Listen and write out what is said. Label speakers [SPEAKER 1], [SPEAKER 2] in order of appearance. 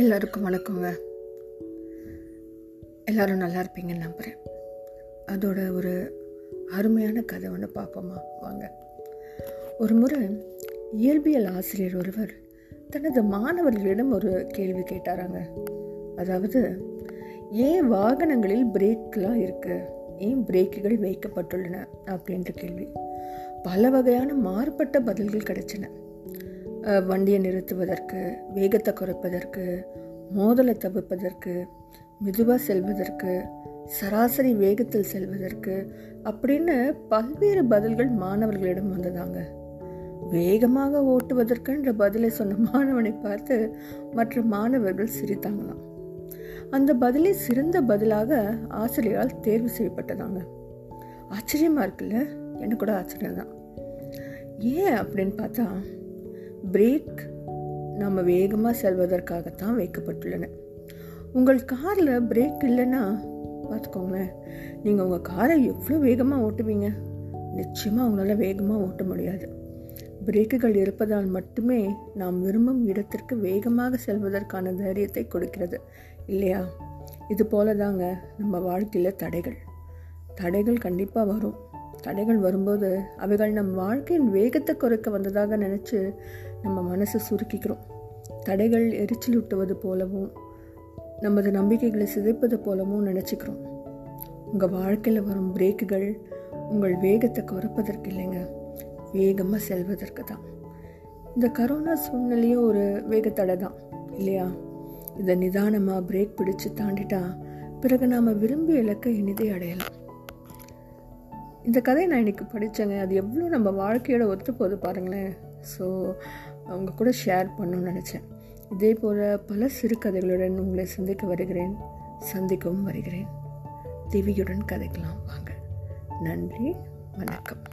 [SPEAKER 1] எல்லாருக்கும் வணக்கங்க. எல்லாரும் நல்லா இருப்பீங்கன்னு நம்புகிறேன் அதோட ஒரு அருமையான கதை ஒன்று பார்ப்போமா? வாங்க. ஒரு முறை இயல்பியல் ஆசிரியர் ஒருவர் தனது மாணவர்களிடம் ஒரு கேள்வி கேட்டாராங்க. அதாவது ஏன் வாகனங்களில் பிரேக்கெலாம் இருக்குது ஏன் பிரேக்குகள் வைக்கப்பட்டுள்ளன? அப்படின்ற கேள்வி. பல வகையான மாறுபட்ட பதில்கள் கிடைச்சன. வண்டியை நிறுத்துவதற்கு வேகத்தை குறைப்பதற்கு மோதலை தவிர்ப்பதற்கு மெதுவாக செல்வதற்கு சராசரி வேகத்தில் செல்வதற்கு அப்படின்னு பல்வேறு பதில்கள் மாணவர்களிடம் வந்ததாங்க. வேகமாக ஓட்டுவதற்குன்ற பதிலை சொன்ன மாணவனை பார்த்து மற்ற மாணவர்கள் சிரித்தாங்களாம். அந்த பதிலே சிறந்த பதிலாக ஆசிரியரால் தேர்வு செய்யப்பட்டதாங்க. ஆச்சரியமாக இருக்குல்ல? எனக்கு கூட ஆச்சரியம் தான் ஏன் அப்படின்னு பார்த்தா பிரேக் நம்ம வேகமாக செல்வதற்காகத்தான் வைக்கப்பட்டுள்ளன. உங்கள் காரில் பிரேக் இல்லைன்னா பார்த்துக்கோங்களேன் நீங்கள் உங்கள் காரை எவ்வளோ வேகமாக ஓட்டுவீங்க? நிச்சயமாக உங்களால் வேகமாக ஓட்ட முடியாது. பிரேக்குகள் இருப்பதால் மட்டுமே நாம் விரும்பும் இடத்திற்கு வேகமாக செல்வதற்கான தைரியத்தை கொடுக்கிறது. இல்லையா? இது போல தாங்க நம்ம வாழ்க்கையில் தடைகள். தடைகள் கண்டிப்பாக வரும். தடைகள் வரும்போது அவைகள் நம் வாழ்க்கையின் வேகத்தை குறைக்க வந்ததாக நினச்சி நம்ம மனசை சுருக்கிக்கிறோம். தடைகள் எரிச்சலூட்டுவது போலவும் நமது நம்பிக்கைகளை சிதைப்பது போலவும் நினச்சிக்கிறோம். உங்கள் வாழ்க்கையில் வரும் பிரேக்குகள் உங்கள் வேகத்தை குறைப்பதற்கு இல்லைங்க வேகமாக செல்வதற்கு தான். இந்த கரோனா சூழ்நிலையும் ஒரு வேகத்தடை தான் இல்லையா? இதை நிதானமாக பிரேக் பிடிச்சு தாண்டிட்டா பிறகு நாம் விரும்பிய இலக்கை இனிதே அடையலாம். இந்த கதையை நான் இன்னைக்கு படித்தேங்க அது எவ்வளோ நம்ம வாழ்க்கையோட ஒத்து போகுது பாருங்களேன். ஸோ அவங்க கூட ஷேர் பண்ணணும்னு நினச்சேன். இதே போல் பல சிறுகதைகளுடன் உங்களை சந்திக்க வருகிறேன். சந்திக்கவும் வருகிறேன். திவியுடன் கதைக்கலாம் வாங்க. நன்றி வணக்கம்.